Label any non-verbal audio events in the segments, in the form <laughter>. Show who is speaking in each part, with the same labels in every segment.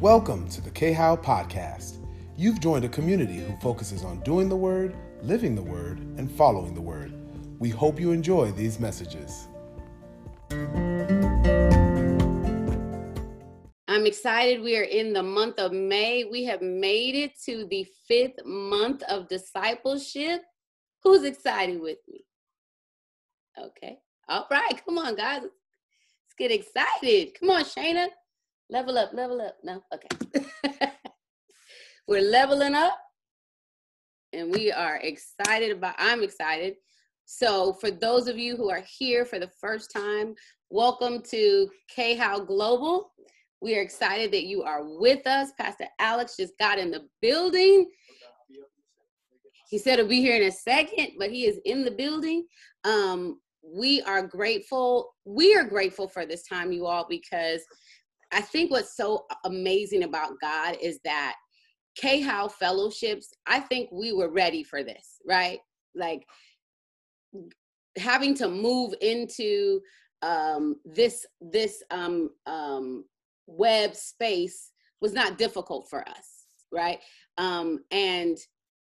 Speaker 1: Welcome to the K How Podcast. You've joined a community who focuses on doing the word, living the word, and following the word. We hope you enjoy these messages.
Speaker 2: I'm excited. We are in the month of May. We have made it to the fifth month of discipleship. Who's excited with me? Okay. All right. Come on, guys. Let's get excited. Come on, Shayna. Level up, level up. No? Okay. <laughs> We're leveling up and we are excited about, I'm excited. So, for those of you who are here for the first time, welcome to K How Global. We are excited that you are with us. Pastor Alex just got in the building. He said he'll be here in a second, but he is in the building. Um, we are grateful. We are grateful for this time, you all, because I think what's so amazing about God is that K fellowships, I think we were ready for this, right? Like having to move into um, this this um, um, web space was not difficult for us, right? Um, and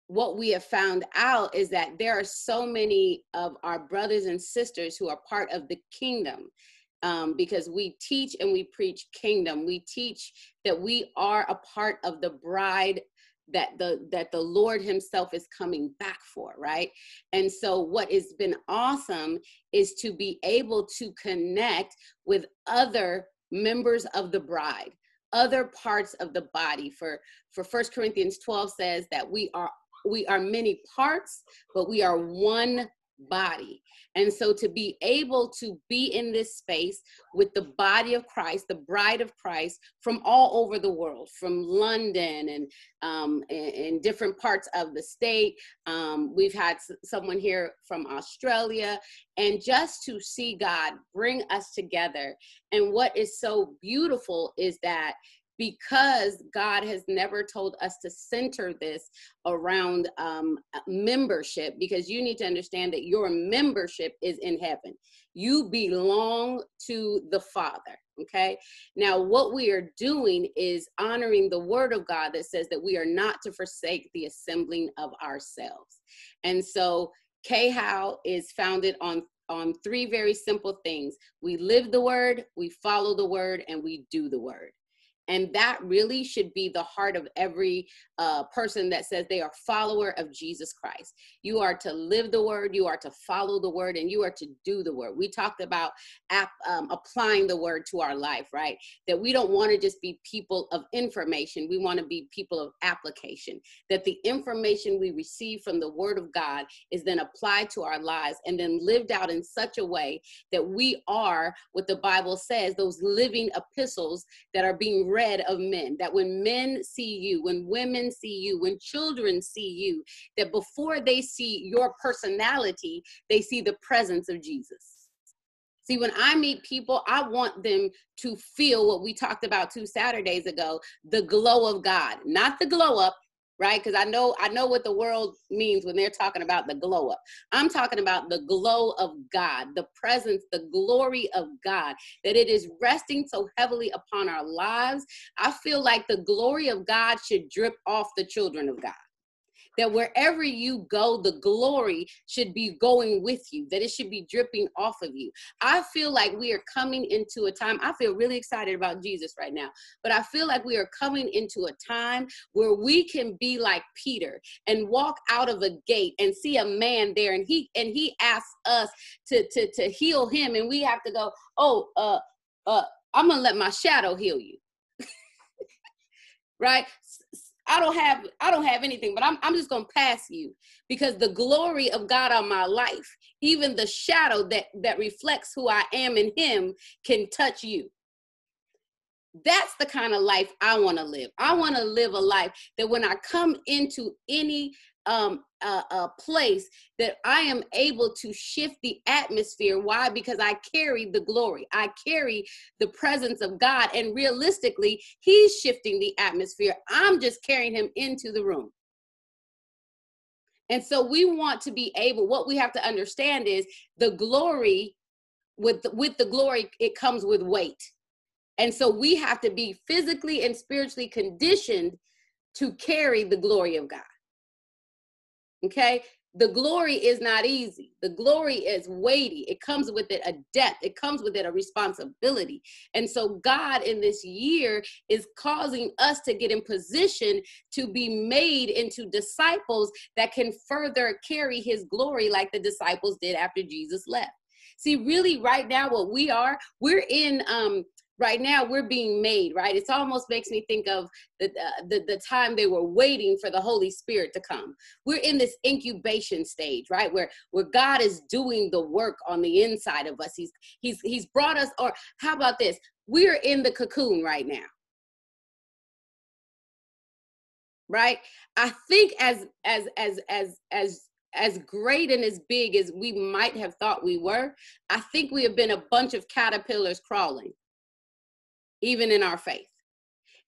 Speaker 2: what we have found out is that there are so many of our brothers and sisters who are part of the kingdom um, because we teach and we preach kingdom. We teach that we are a part of the bride that the that the lord himself is coming back for right and so what has been awesome is to be able to connect with other members of the bride other parts of the body for for first corinthians 12 says that we are we are many parts but we are one body. And so to be able to be in this space with the body of Christ, the bride of Christ from all over the world, from London and um, in, different parts of the state. Um, we've had someone here from Australia, and just to see God bring us together. And what is so beautiful is that because God has never told us to center this around um, membership, because you need to understand that your membership is in heaven. You belong to the Father. Okay. Now, what we are doing is honoring the word of God that says that we are not to forsake the assembling of ourselves. And so, K How is founded on on three very simple things. We live the word, we follow the word, and we do the word. And that really should be the heart of every uh, person that says they are follower of Jesus Christ. You are to live the word, you are to follow the word, and you are to do the word. We talked about ap- um, applying the word to our life, right? That we don't want to just be people of information, we want to be people of application. That the information we receive from the word of God is then applied to our lives and then lived out in such a way that we are what the Bible says, those living epistles that are being of men, that when men see you, when women see you, when children see you, that before they see your personality, they see the presence of Jesus. See, when I meet people, I want them to feel what we talked about two Saturdays ago the glow of God, not the glow up, right? Because i know i know what the world means when they're talking about the glow up. I'm talking about the glow of god the presence the glory of god that it is resting so heavily upon our lives. I feel like the glory of god should drip off the children of god that wherever you go, the glory should be going with you, that it should be dripping off of you. I feel like we are coming into a time, I feel really excited about Jesus right now, but I feel like we are coming into a time where we can be like Peter and walk out of a gate and see a man there and he and he asks us to to to heal him and we have to go, "Oh, uh uh I'm going to let my shadow heal you." <laughs> right? I don't have I don't have anything, but I'm I'm just gonna pass you because the glory of God on my life, even the shadow that that reflects who I am in Him, can touch you. That's the kind of life I want to live. I want to live a life that when I come into any um, a, a place that I am able to shift the atmosphere. Why? Because I carry the glory, I carry the presence of God, and realistically, He's shifting the atmosphere. I'm just carrying Him into the room. And so we want to be able, what we have to understand is the glory with with the glory it comes with weight And so we have to be physically and spiritually conditioned to carry the glory of God. Okay? the glory is not easy. The glory is weighty. It comes with it a depth. It comes with it a responsibility. And so God in this year is causing us to get in position to be made into disciples that can further carry his glory like the disciples did after Jesus left. See, really right now what we are, we're in um right now we're being made right? It almost makes me think of the, uh, the the time they were waiting for the holy spirit to come. We're in this incubation stage right? Where where god is doing the work on the inside of us. He's he's he's brought us or how about this? We're in the cocoon right now. Right? I think as as as as as as great and as big as we might have thought we were i think we have been a bunch of caterpillars crawling even in our faith.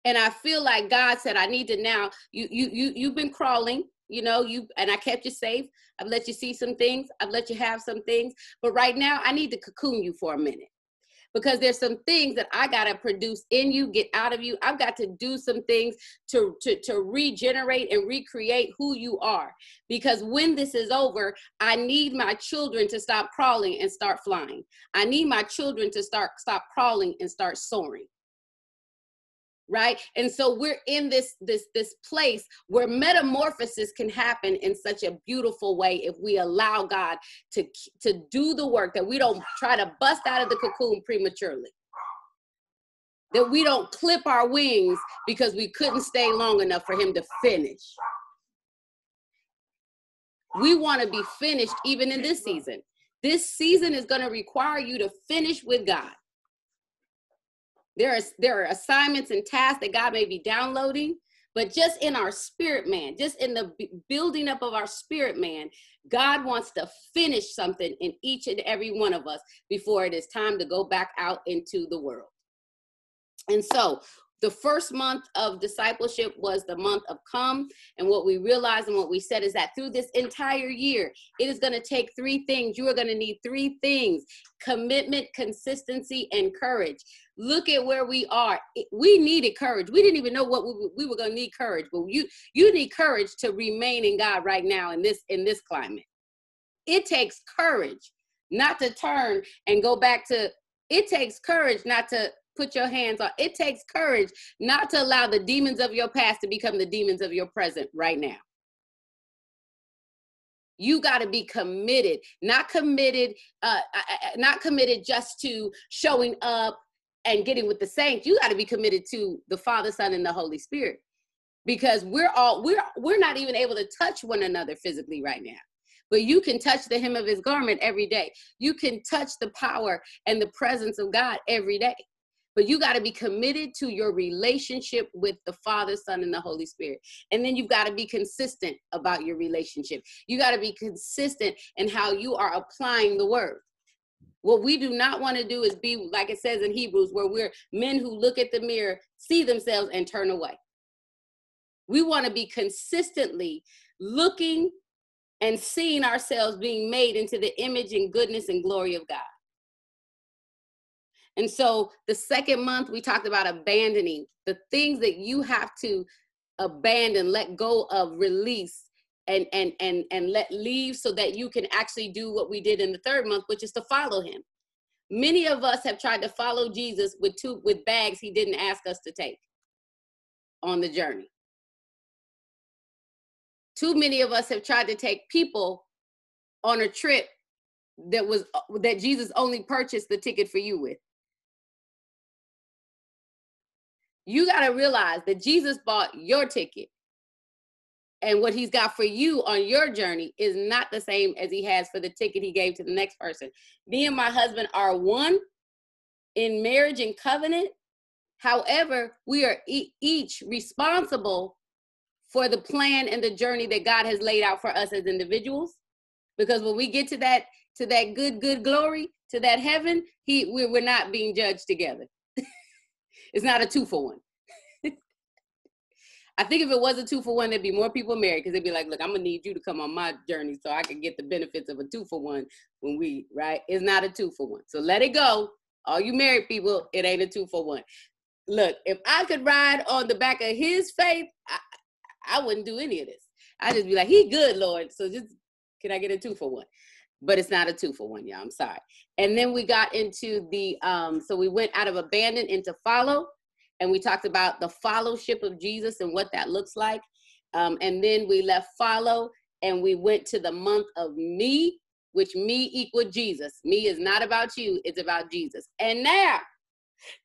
Speaker 2: And I feel like God said, I need to now, you you you you've been crawling, you know, you and I kept you safe. I've let you see some things, I've let you have some things, but right now I need to cocoon you for a minute. Because there's some things that I gotta produce in you, get out of you. I've got to do some things to, to, to regenerate and recreate who you are. Because when this is over, I need my children to stop crawling and start flying. I need my children to start stop crawling and start soaring right? And so we're in this this this place where metamorphosis can happen in such a beautiful way if we allow god to to do the work that we don't try to bust out of the cocoon prematurely. That we don't clip our wings because we couldn't stay long enough for him to finish. We want to be finished even in this season. This season is going to require you to finish with god there are there are assignments and tasks that God may be downloading, but just in our spirit man, just in the building up of our spirit man, God wants to finish something in each and every one of us before it is time to go back out into the world. And so, the first month of discipleship was the month of come. And what we realized and what we said is that through this entire year, it is going to take three things. You are going to need three things commitment, consistency, and courage. Look at where we are. We needed courage. We didn't even know what we, we were going to need courage, but you you need courage to remain in God right now in this in this climate. It takes courage not to turn and go back to it takes courage not to put your hands on. It takes courage not to allow the demons of your past to become the demons of your present right now. You got to be committed, not committed, uh, not committed just to showing up and getting with the saints. You got to be committed to the Father, Son, and the Holy Spirit, because we're all we're we're not even able to touch one another physically right now but you can touch the hem of his garment every day. You can touch the power and the presence of God every day. But you got to be committed to your relationship with the Father, Son, and the Holy Spirit. And then you've got to be consistent about your relationship. You got to be consistent in how you are applying the word. What we do not want to do is be, like it says in Hebrews, where we're men who look at the mirror, see themselves, and turn away. We want to be consistently looking and seeing ourselves being made into the image and goodness and glory of God. And so the second month, we talked about abandoning the things that you have to abandon, let go of, release, and and and and let leave so that you can actually do what we did in the third month, which is to follow him. Many of us have tried to follow Jesus with two with bags he didn't ask us to take on the journey. Too many of us have tried to take people on a trip that was that Jesus only purchased the ticket for you with. You got to realize that Jesus bought your ticket. And what he's got for you on your journey is not the same as he has for the ticket he gave to the next person. Me and my husband are one in marriage and covenant. However, we are e- each responsible for the plan and the journey that God has laid out for us as individuals. Because when we get to that to that good good glory, to that heaven, he we're, we're not being judged together. <laughs> It's not a two for one. I think if it was a two for one, there'd be more people married because they'd be like, look, I'm gonna need you to come on my journey so I can get the benefits of a two for one when we, right? It's not a two for one. So let it go. All you married people, it ain't a two for one. Look, if I could ride on the back of his faith, I, I wouldn't do any of this. I just be like, he good, Lord. So just can I get a two for one? But it's not a two for one, y'all. I'm sorry. And then we got into the um, so we went out of abandon into follow, and we talked about the fellowship of Jesus and what that looks like. Um, and then we left follow and we went to the month of me, which me equal Jesus. Me is not about you, it's about Jesus. And now,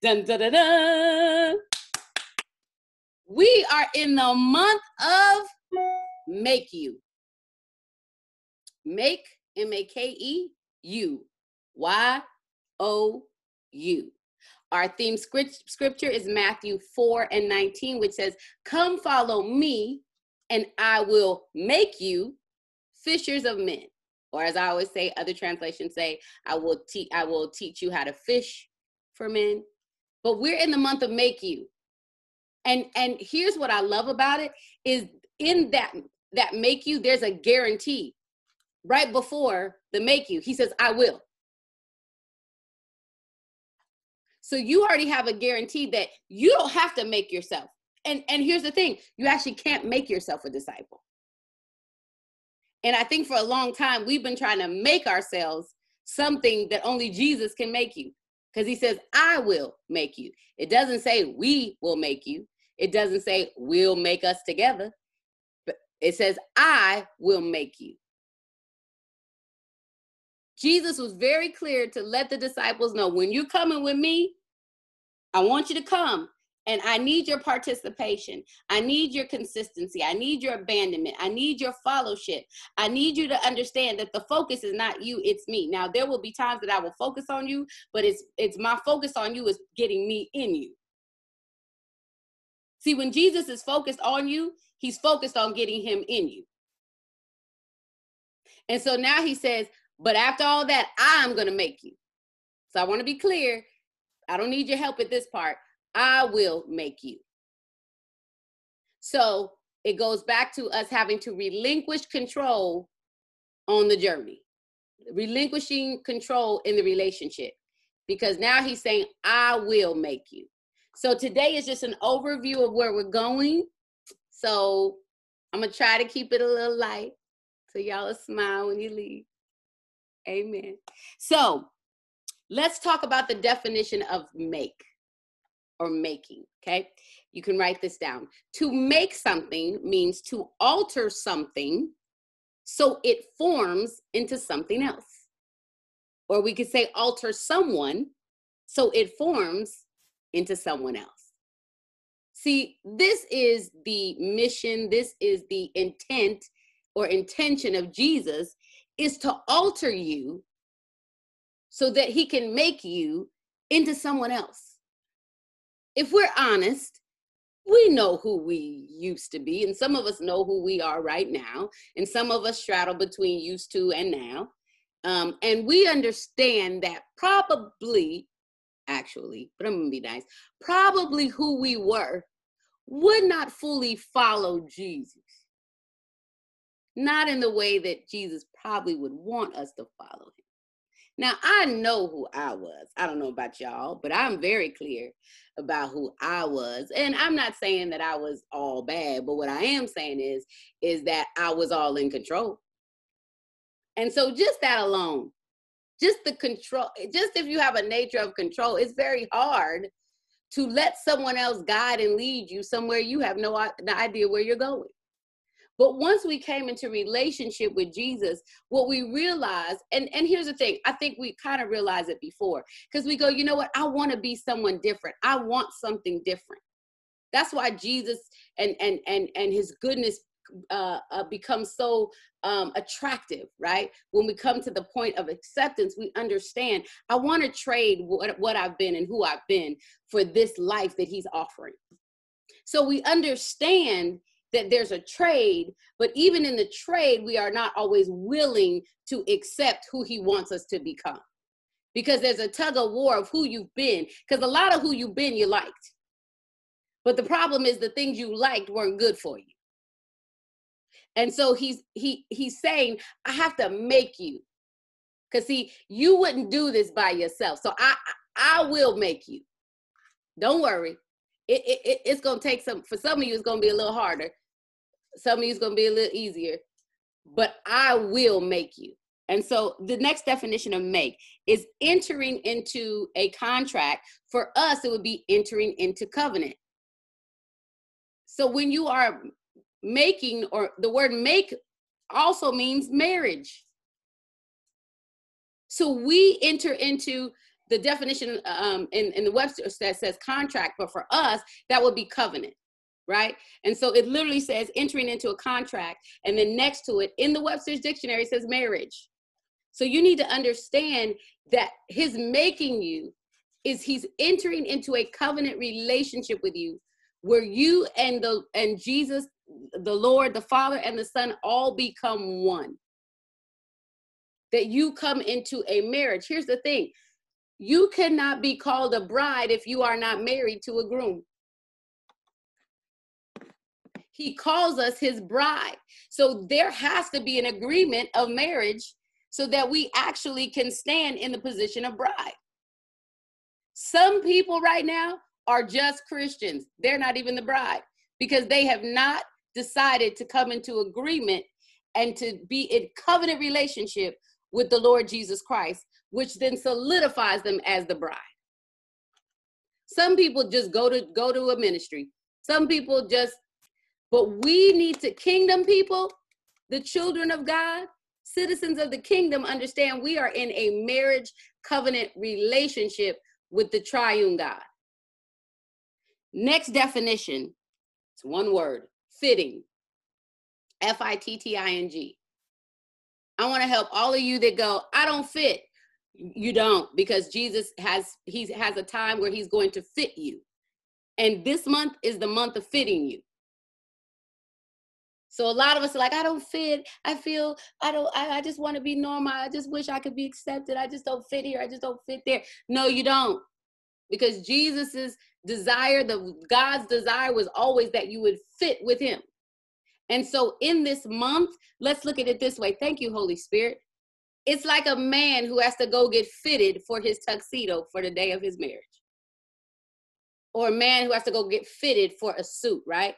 Speaker 2: dun, dun, dun, dun, we are in the month of make you. Make, M A K E, you. Y O U. Our theme scripture is Matthew 4 and 19, which says, Come follow me, and I will make you fishers of men. Or as I always say, other translations say, I will teach I will teach you how to fish for men. But we're in the month of make you. And and here's what I love about it is in that that make you, there's a guarantee right before the make you. He says, I will. So you already have a guarantee that you don't have to make yourself. And and here's the thing, you actually can't make yourself a disciple. And I think for a long time we've been trying to make ourselves something that only Jesus can make you. Because he says, I will make you. It doesn't say we will make you. It doesn't say we'll make us together. But it says, I will make you. Jesus was very clear to let the disciples know when you're coming with me, I want you to come and I need your participation. I need your consistency. I need your abandonment. I need your fellowship. I need you to understand that the focus is not you, it's me. Now there will be times that I will focus on you, but it's it's my focus on you is getting me in you. See, when Jesus is focused on you, he's focused on getting him in you. And so now he says, but after all that, I'm going to make you. So I want to be clear. I don't need your help at this part. I will make you. So it goes back to us having to relinquish control on the journey, relinquishing control in the relationship. Because now he's saying, I will make you. So today is just an overview of where we're going. So I'm going to try to keep it a little light so y'all will smile when you leave. Amen. So let's talk about the definition of make or making. Okay. You can write this down. To make something means to alter something so it forms into something else. Or we could say alter someone so it forms into someone else. See, this is the mission, this is the intent or intention of Jesus is to alter you so that he can make you into someone else. If we're honest, we know who we used to be, and some of us know who we are right now, and some of us straddle between used to and now. Um, and we understand that probably, actually, but I'm gonna be nice, probably who we were would not fully follow Jesus not in the way that Jesus probably would want us to follow him. Now, I know who I was. I don't know about y'all, but I'm very clear about who I was. And I'm not saying that I was all bad, but what I am saying is is that I was all in control. And so just that alone, just the control, just if you have a nature of control, it's very hard to let someone else guide and lead you somewhere you have no idea where you're going. But once we came into relationship with Jesus, what we realized, and, and here's the thing, I think we kind of realized it before, because we go, you know what, I want to be someone different. I want something different. That's why Jesus and and and and his goodness uh, uh, so um, attractive, right? When we come to the point of acceptance, we understand I want to trade what, what I've been and who I've been for this life that He's offering. So we understand that there's a trade, but even in the trade, we are not always willing to accept who he wants us to become. Because there's a tug of war of who you've been, because a lot of who you've been you liked. But the problem is the things you liked weren't good for you. And so he's he he's saying, I have to make you. Because see, you wouldn't do this by yourself. So I I will make you. Don't worry. It, it, it, it's to take some, for some of you, it's to be a little harder. Some of you, it's going to be a little easier. But I will make you. And so the next definition of make is entering into a contract. For us, it would be entering into covenant. So when you are making, or the word make also means marriage. So we enter into the definition um, in, in the Webster that says contract, but for us, that would be covenant, right? And so it literally says entering into a contract, and then next to it in the Webster's dictionary says marriage. So you need to understand that his making you is he's entering into a covenant relationship with you where you and the and Jesus the Lord the Father and the Son all become one that you come into a marriage here's the thing you cannot be called a bride if you are not married to a groom he calls us his bride so there has to be an agreement of marriage so that we actually can stand in the position of bride. Some people right now are just Christians. They're not even the bride because they have not decided to come into agreement and to be in covenant relationship with the Lord Jesus Christ, which then solidifies them as the bride. Some people just go to go to a ministry. Some people just but we need to kingdom people, the children of God, citizens of the kingdom understand we are in a marriage covenant relationship with the triune God. Next definition, it's one word fitting. F I T T I N G. I want to help all of you that go, I don't fit. You don't, because Jesus has he has a time where he's going to fit you. And this month is the month of fitting you. So a lot of us are like, I don't fit. I feel I don't. I, I just want to be normal. I just wish I could be accepted. I just don't fit here. I just don't fit there. No, you don't, because Jesus's desire, the God's desire, was always that you would fit with Him. And so in this month, let's look at it this way. Thank you, Holy Spirit. It's like a man who has to go get fitted for his tuxedo for the day of his marriage. Or a man who has to go get fitted for a suit, right?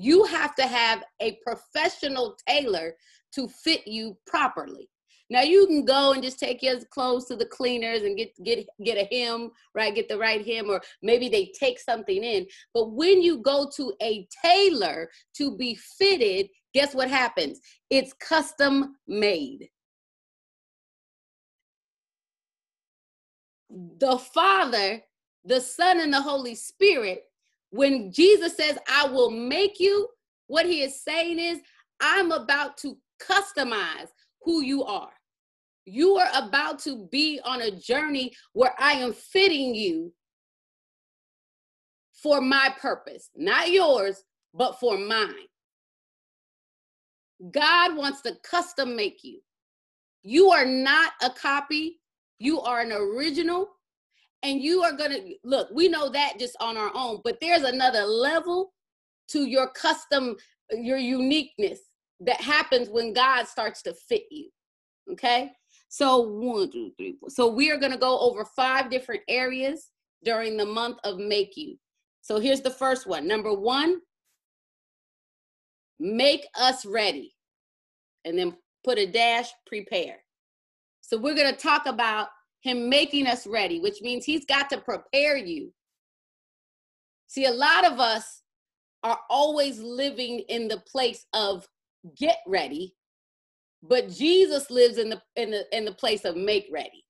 Speaker 2: You have to have a professional tailor to fit you properly. Now you can go and just take your clothes to the cleaners and get get get a hem, right? Get the right hem, or maybe they take something in. But when you go to a tailor to be fitted, guess what happens? It's custom made. The Father, the Son, and the Holy Spirit when Jesus says, I will make you, what he is saying is, I'm about to customize who you are. You are about to be on a journey where I am fitting you for my purpose, not yours, but for mine. God wants to custom make you. You are not a copy, you are an original and you are going to look we know that just on our own but there's another level to your custom your uniqueness that happens when god starts to fit you okay? So one two three four. So we are going to go over five different areas during the month of make you. So here's the first one. Number one make us ready. And then put a dash prepare. So we're going to talk about him making us ready, which means he's got to prepare you. See, a lot of us are always living in the place of get ready, but Jesus lives in the in the in the place of make ready.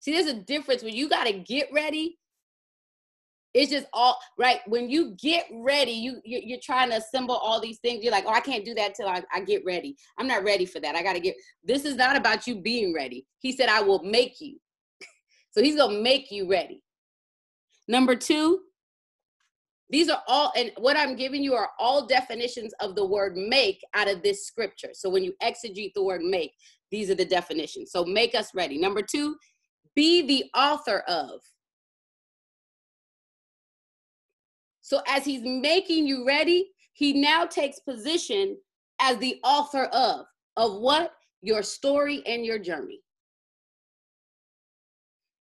Speaker 2: See, there's a difference when you got to get ready it's just all right when you get ready you you're, trying to assemble all these things you're like oh i can't do that till I, I get ready. I'm not ready for that. I gotta get this is not about you being ready. He said i will make you. <laughs> So he's gonna make you ready. Number two these are all and what i'm giving you are all definitions of the word make out of this scripture. So when you exegete the word make these are the definitions. So make us ready. Number two be the author of So as he's making you ready, he now takes position as the author of of what? Your story and your journey.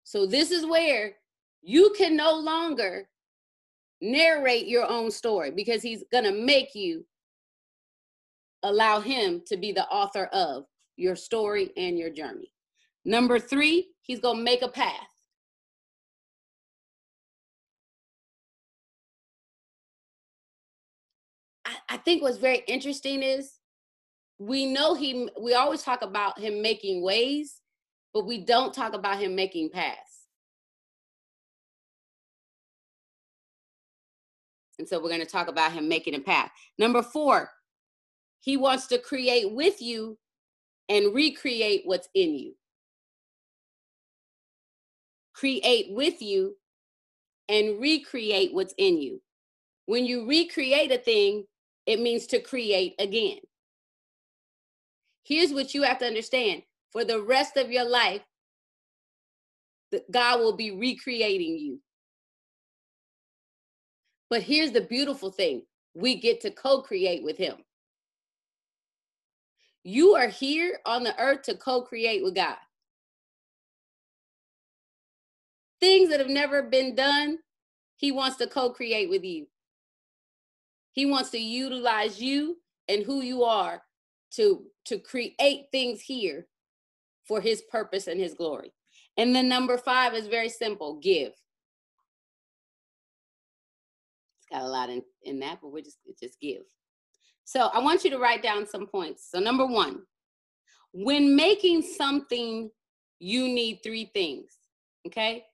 Speaker 2: So this is where you can no longer narrate your own story because he's going to make you allow him to be the author of your story and your journey. Number three, he's going to make a path. I, think what's very interesting is we know he, we always talk about him making ways, but we don't talk about him making paths. And so we're going to talk about him making a path. Number four, he wants to create with you and recreate what's in you. Create with you and recreate what's in you. When you recreate a thing, it means to create again. Here's what you have to understand for the rest of your life, God will be recreating you. But here's the beautiful thing we get to co create with Him. You are here on the earth to co create with God. Things that have never been done, He wants to co create with you. He wants to utilize you and who you are to, to create things here for His purpose and His glory. And then number five is very simple give. It's got a lot in, in that, but we're just just give. So I want you to write down some points. So, number one, when making something, you need three things. Okay.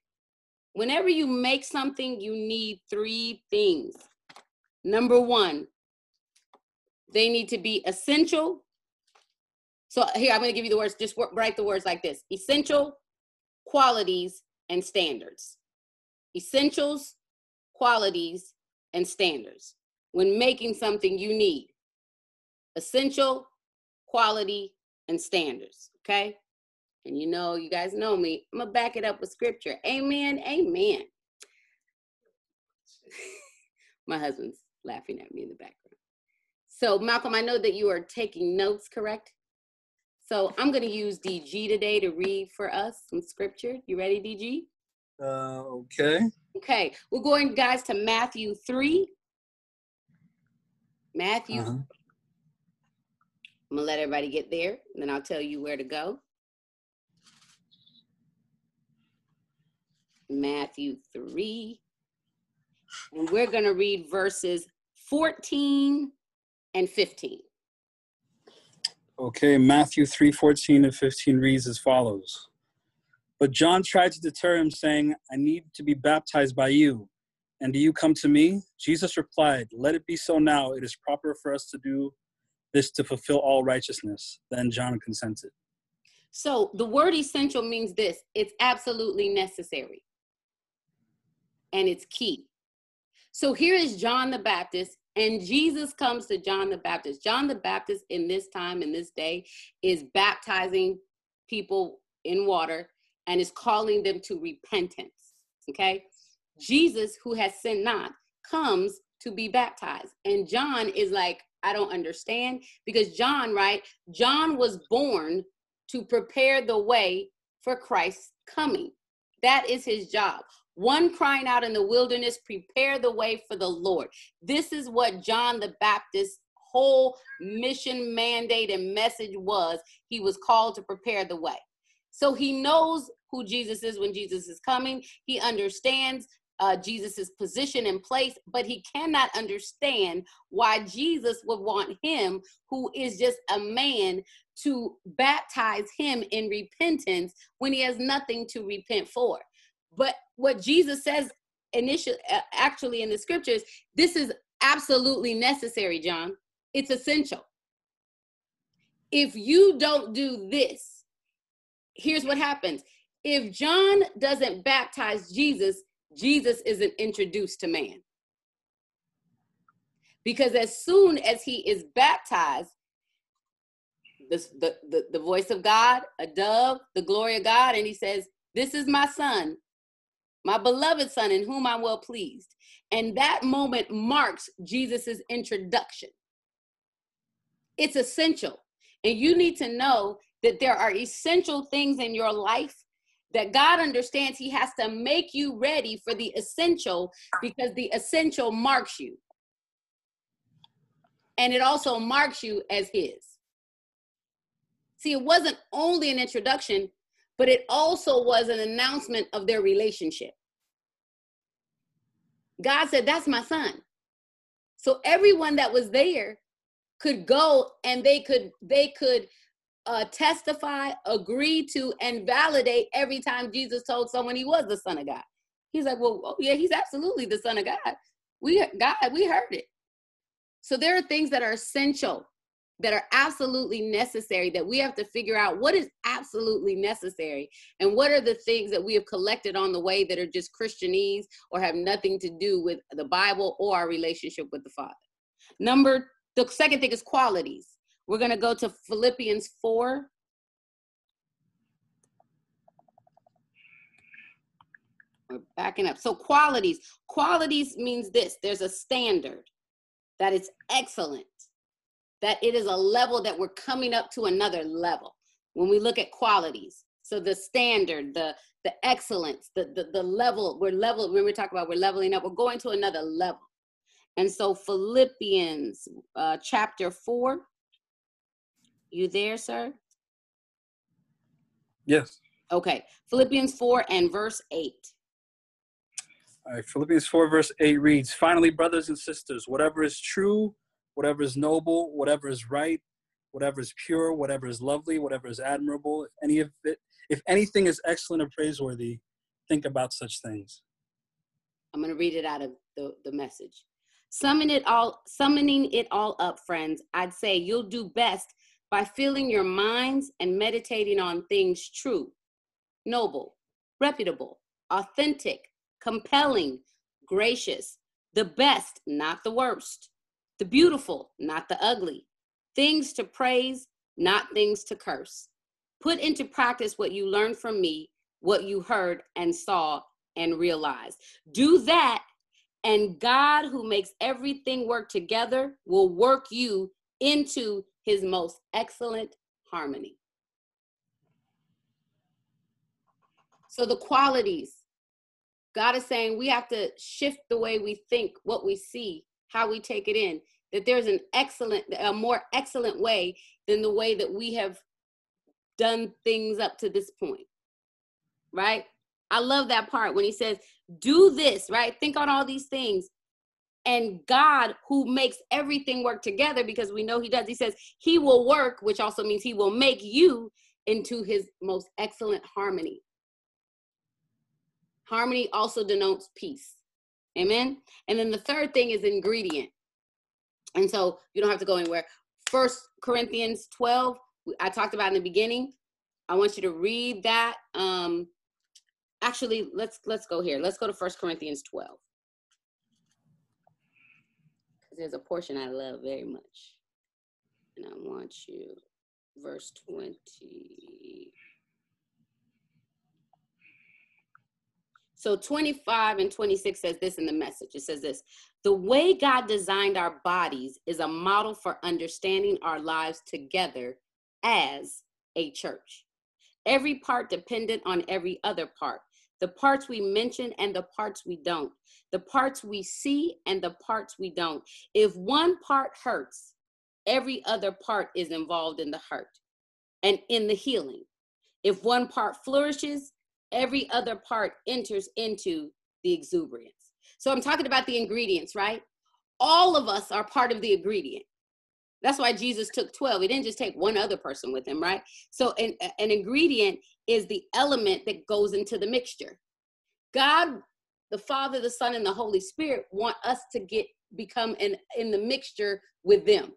Speaker 2: Whenever you make something, you need three things. Number one, they need to be essential. So, here, I'm going to give you the words, just write the words like this essential, qualities, and standards. Essentials, qualities, and standards. When making something, you need essential, quality, and standards. Okay. And you know, you guys know me. I'm going to back it up with scripture. Amen. Amen. <laughs> My husband's laughing at me in the background. So, Malcolm, I know that you are taking notes, correct? So, I'm going to use DG today to read for us some scripture. You ready, DG?
Speaker 3: Uh, okay.
Speaker 2: Okay. We're going, guys, to Matthew 3. Matthew uh-huh. I'm gonna let everybody get there, and then I'll tell you where to go. Matthew 3. And we're gonna read verses 14 and 15.
Speaker 3: Okay, Matthew 3 14 and 15 reads as follows. But John tried to deter him, saying, I need to be baptized by you. And do you come to me? Jesus replied, Let it be so now. It is proper for us to do this to fulfill all righteousness. Then John consented.
Speaker 2: So the word essential means this it's absolutely necessary and it's key. So here is John the Baptist, and Jesus comes to John the Baptist. John the Baptist, in this time, in this day, is baptizing people in water and is calling them to repentance. Okay? Jesus, who has sinned not, comes to be baptized. And John is like, I don't understand because John, right? John was born to prepare the way for Christ's coming. That is his job. One crying out in the wilderness, prepare the way for the Lord. This is what John the Baptist's whole mission, mandate, and message was. He was called to prepare the way. So he knows who Jesus is when Jesus is coming. He understands uh, Jesus's position and place, but he cannot understand why Jesus would want him, who is just a man, to baptize him in repentance when he has nothing to repent for. But what Jesus says initially, uh, actually in the scriptures, this is absolutely necessary, John. It's essential. If you don't do this, here's what happens. If John doesn't baptize Jesus, Jesus isn't introduced to man. Because as soon as he is baptized, the, the, the voice of God, a dove, the glory of God, and he says, This is my son, my beloved son, in whom I'm well pleased. And that moment marks Jesus's introduction. It's essential. And you need to know that there are essential things in your life that God understands He has to make you ready for the essential because the essential marks you. And it also marks you as His. See, it wasn't only an introduction, but it also was an announcement of their relationship. God said, That's my son. So everyone that was there could go and they could they could uh, testify, agree to, and validate every time Jesus told someone he was the Son of God. He's like, well, oh, yeah, he's absolutely the Son of God. We God, we heard it. So there are things that are essential, that are absolutely necessary that we have to figure out what is absolutely necessary and what are the things that we have collected on the way that are just Christianese or have nothing to do with the Bible or our relationship with the Father. Number the second thing is qualities. We're going to go to Philippians 4. We're backing up. So, qualities. Qualities means this there's a standard that is excellent, that it is a level that we're coming up to another level when we look at qualities. So, the standard, the the excellence, the, the, the level, we're level, when we talk about we're leveling up, we're going to another level. And so Philippians uh, chapter 4, you there, sir?
Speaker 3: Yes.
Speaker 2: Okay. Philippians 4 and verse 8.
Speaker 3: All right. Philippians 4, verse 8 reads Finally, brothers and sisters, whatever is true, whatever is noble, whatever is right, whatever is pure, whatever is lovely, whatever is admirable, if any of it, if anything is excellent or praiseworthy, think about such things.
Speaker 2: I'm going to read it out of the, the message. Summon it all, summoning it all up, friends. I'd say you'll do best by filling your minds and meditating on things true, noble, reputable, authentic, compelling, gracious, the best, not the worst, the beautiful, not the ugly, things to praise, not things to curse. Put into practice what you learned from me, what you heard and saw and realized. Do that, and God, who makes everything work together, will work you into his most excellent harmony. So the qualities, God is saying we have to shift the way we think, what we see, how we take it in. That there's an excellent, a more excellent way than the way that we have done things up to this point. Right? I love that part when he says, do this, right? Think on all these things and God, who makes everything work together, because we know He does, He says He will work, which also means He will make you into His most excellent harmony. Harmony also denotes peace. Amen. And then the third thing is ingredient. And so you don't have to go anywhere. First Corinthians 12, I talked about in the beginning. I want you to read that. Um, actually, let's let's go here. Let's go to First Corinthians 12 Because there's a portion I love very much. And I want you, verse 20. So 25 and 26 says this in the message. It says this The way God designed our bodies is a model for understanding our lives together as a church. Every part dependent on every other part the parts we mention and the parts we don't, the parts we see and the parts we don't. If one part hurts, every other part is involved in the hurt and in the healing. If one part flourishes, every other part enters into the exuberance. So I'm talking about the ingredients, right? All of us are part of the ingredient. That's why Jesus took 12. He didn't just take one other person with him, right? So an, an ingredient is the element that goes into the mixture. God, the Father, the Son, and the Holy Spirit want us to get become in, in the mixture with them.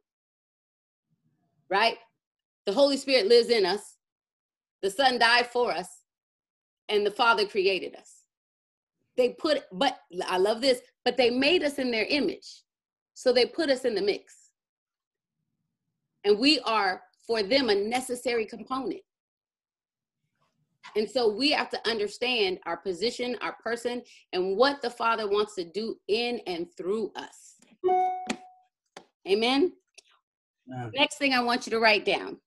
Speaker 2: Right? The Holy Spirit lives in us. The Son died for us, and the Father created us. They put, but I love this, but they made us in their image. So they put us in the mix. And we are, for them, a necessary component. And so we have to understand our position, our person, and what the Father wants to do in and through us. Amen. Yeah. Next thing I want you to write down.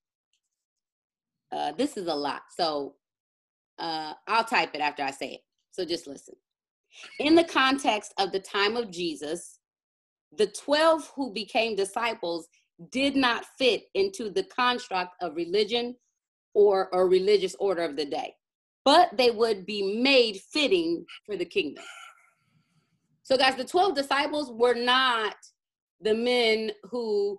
Speaker 2: Uh, this is a lot. So uh, I'll type it after I say it. So just listen. In the context of the time of Jesus, the 12 who became disciples did not fit into the construct of religion or a religious order of the day, but they would be made fitting for the kingdom. So, guys, the 12 disciples were not the men who,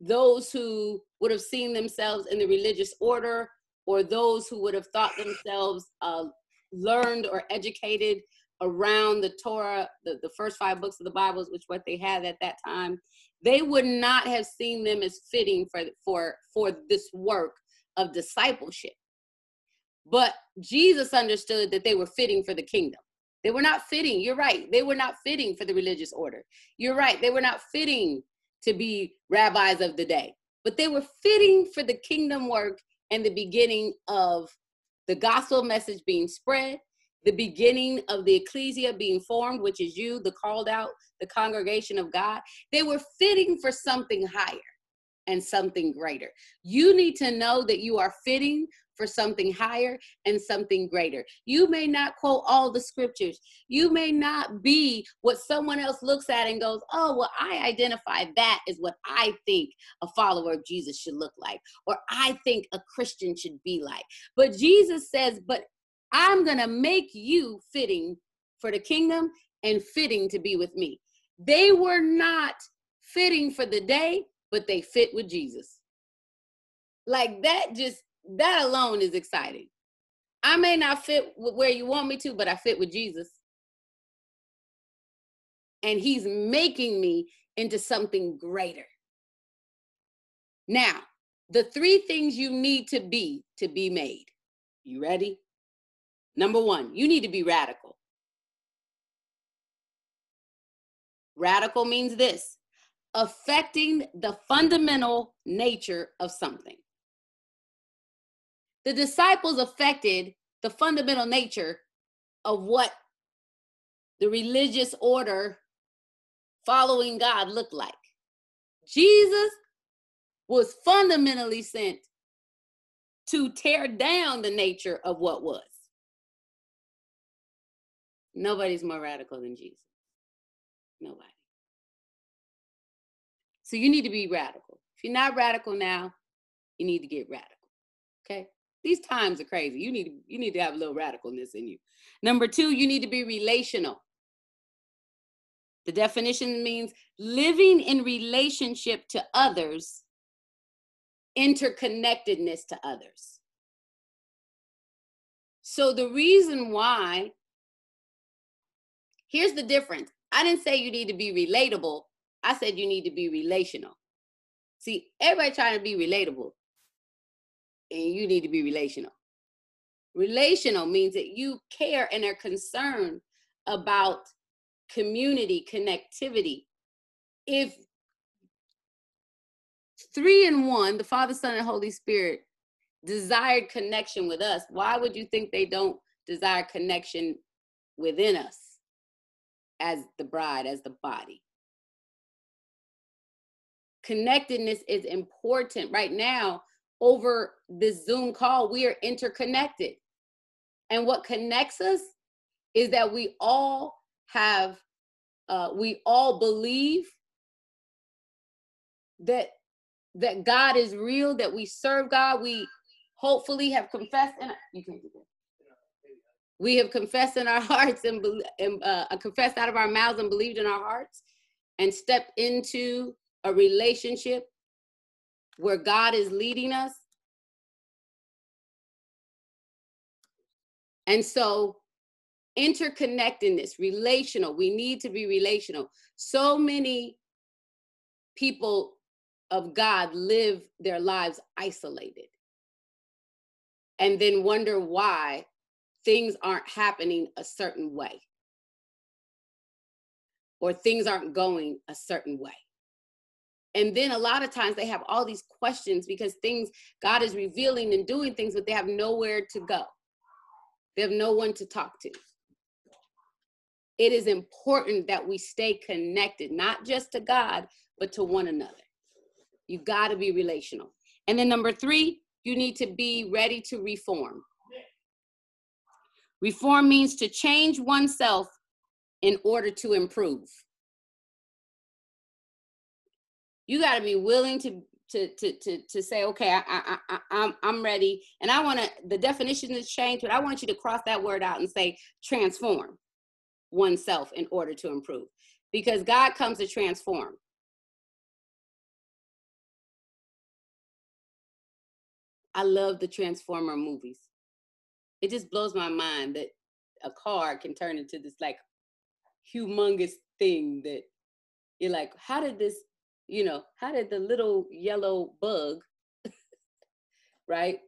Speaker 2: those who would have seen themselves in the religious order or those who would have thought themselves uh, learned or educated around the Torah, the, the first five books of the Bibles, which what they had at that time, they would not have seen them as fitting for for for this work of discipleship. But Jesus understood that they were fitting for the kingdom. They were not fitting. You're right. They were not fitting for the religious order. You're right. They were not fitting to be rabbis of the day, but they were fitting for the kingdom work and the beginning of the gospel message being spread, the beginning of the ecclesia being formed, which is you, the called out, the congregation of God. They were fitting for something higher and something greater. You need to know that you are fitting for something higher and something greater. You may not quote all the scriptures. You may not be what someone else looks at and goes, oh, well, I identify that is what I think a follower of Jesus should look like, or I think a Christian should be like. But Jesus says, but I'm going to make you fitting for the kingdom and fitting to be with me. They were not fitting for the day, but they fit with Jesus. Like that just that alone is exciting. I may not fit where you want me to, but I fit with Jesus. And he's making me into something greater. Now, the three things you need to be to be made. You ready? Number one, you need to be radical. Radical means this affecting the fundamental nature of something. The disciples affected the fundamental nature of what the religious order following God looked like. Jesus was fundamentally sent to tear down the nature of what was. Nobody's more radical than Jesus. Nobody. So you need to be radical. If you're not radical now, you need to get radical. Okay? These times are crazy. You need you need to have a little radicalness in you. Number 2, you need to be relational. The definition means living in relationship to others, interconnectedness to others. So the reason why Here's the difference. I didn't say you need to be relatable. I said you need to be relational. See, everybody trying to be relatable, and you need to be relational. Relational means that you care and are concerned about community connectivity. If three in one, the Father, Son, and Holy Spirit, desired connection with us, why would you think they don't desire connection within us? as the bride, as the body. Connectedness is important. Right now, over this Zoom call, we are interconnected. And what connects us is that we all have, uh, we all believe that that God is real, that we serve God. We hopefully have confessed, and you can do that we have confessed in our <laughs> hearts and, and uh, confessed out of our mouths and believed in our hearts and stepped into a relationship where God is leading us. And so, interconnectedness, relational, we need to be relational. So many people of God live their lives isolated and then wonder why things aren't happening a certain way or things aren't going a certain way. And then a lot of times they have all these questions because things, God is revealing and doing things, but they have nowhere to go. They have no one to talk to. It is important that we stay connected, not just to God, but to one another. You got to be relational. And then number three, you need to be ready to reform. Reform means to change oneself in order to improve. You got to be willing to to to to to say, okay, I, I, I I'm I'm ready, and I want to. The definition has changed, but I want you to cross that word out and say transform oneself in order to improve, because God comes to transform. I love the Transformer movies. It just blows my mind that a car can turn into this like humongous thing that you're like, how did this you know, how did the little yellow bug, <laughs> right,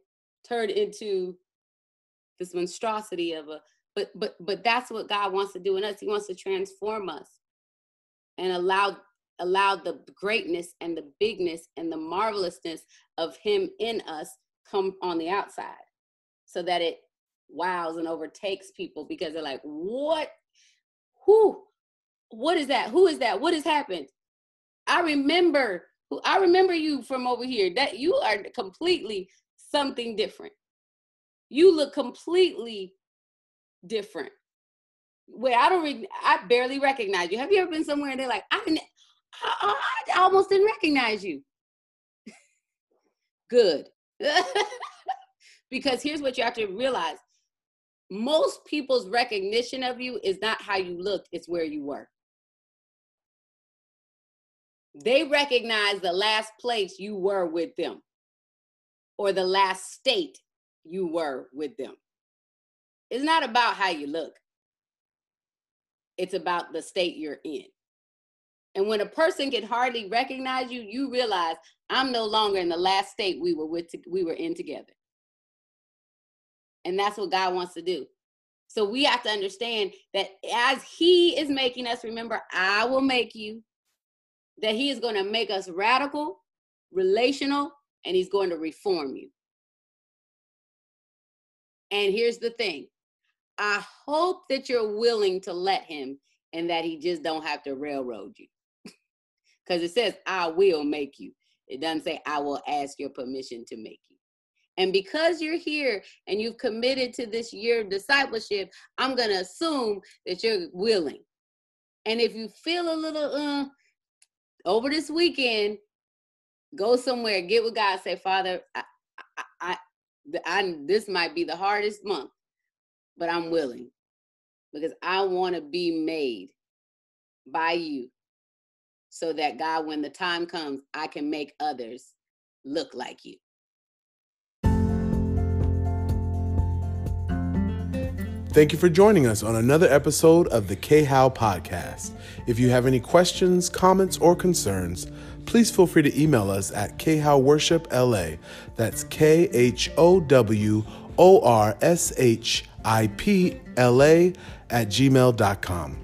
Speaker 2: turn into this monstrosity of a but but but that's what God wants to do in us. He wants to transform us and allow allow the greatness and the bigness and the marvelousness of him in us come on the outside so that it wows and overtakes people because they're like, what? Who? What is that? Who is that? What has happened? I remember who I remember you from over here. That you are completely something different. You look completely different. Wait, I don't. Re- I barely recognize you. Have you ever been somewhere and they're like, I, didn't, I, I almost didn't recognize you. <laughs> Good, <laughs> because here's what you have to realize: most people's recognition of you is not how you looked; it's where you were they recognize the last place you were with them or the last state you were with them. It's not about how you look, it's about the state you're in. And when a person can hardly recognize you, you realize I'm no longer in the last state we were with we were in together. And that's what God wants to do. So we have to understand that as he is making us remember, I will make you that he is going to make us radical, relational, and he's going to reform you. And here's the thing I hope that you're willing to let him and that he just don't have to railroad you. <laughs> Because it says, I will make you. It doesn't say, I will ask your permission to make you. And because you're here and you've committed to this year of discipleship, I'm going to assume that you're willing. And if you feel a little, uh, over this weekend, go somewhere, get with God, say, Father, I, I, I, I, this might be the hardest month, but I'm willing because I want to be made by you so that God, when the time comes, I can make others look like you.
Speaker 1: Thank you for joining us on another episode of the K How Podcast. If you have any questions, comments, or concerns, please feel free to email us at khowworshipla. That's K H O W O R S H I P L A at gmail.com.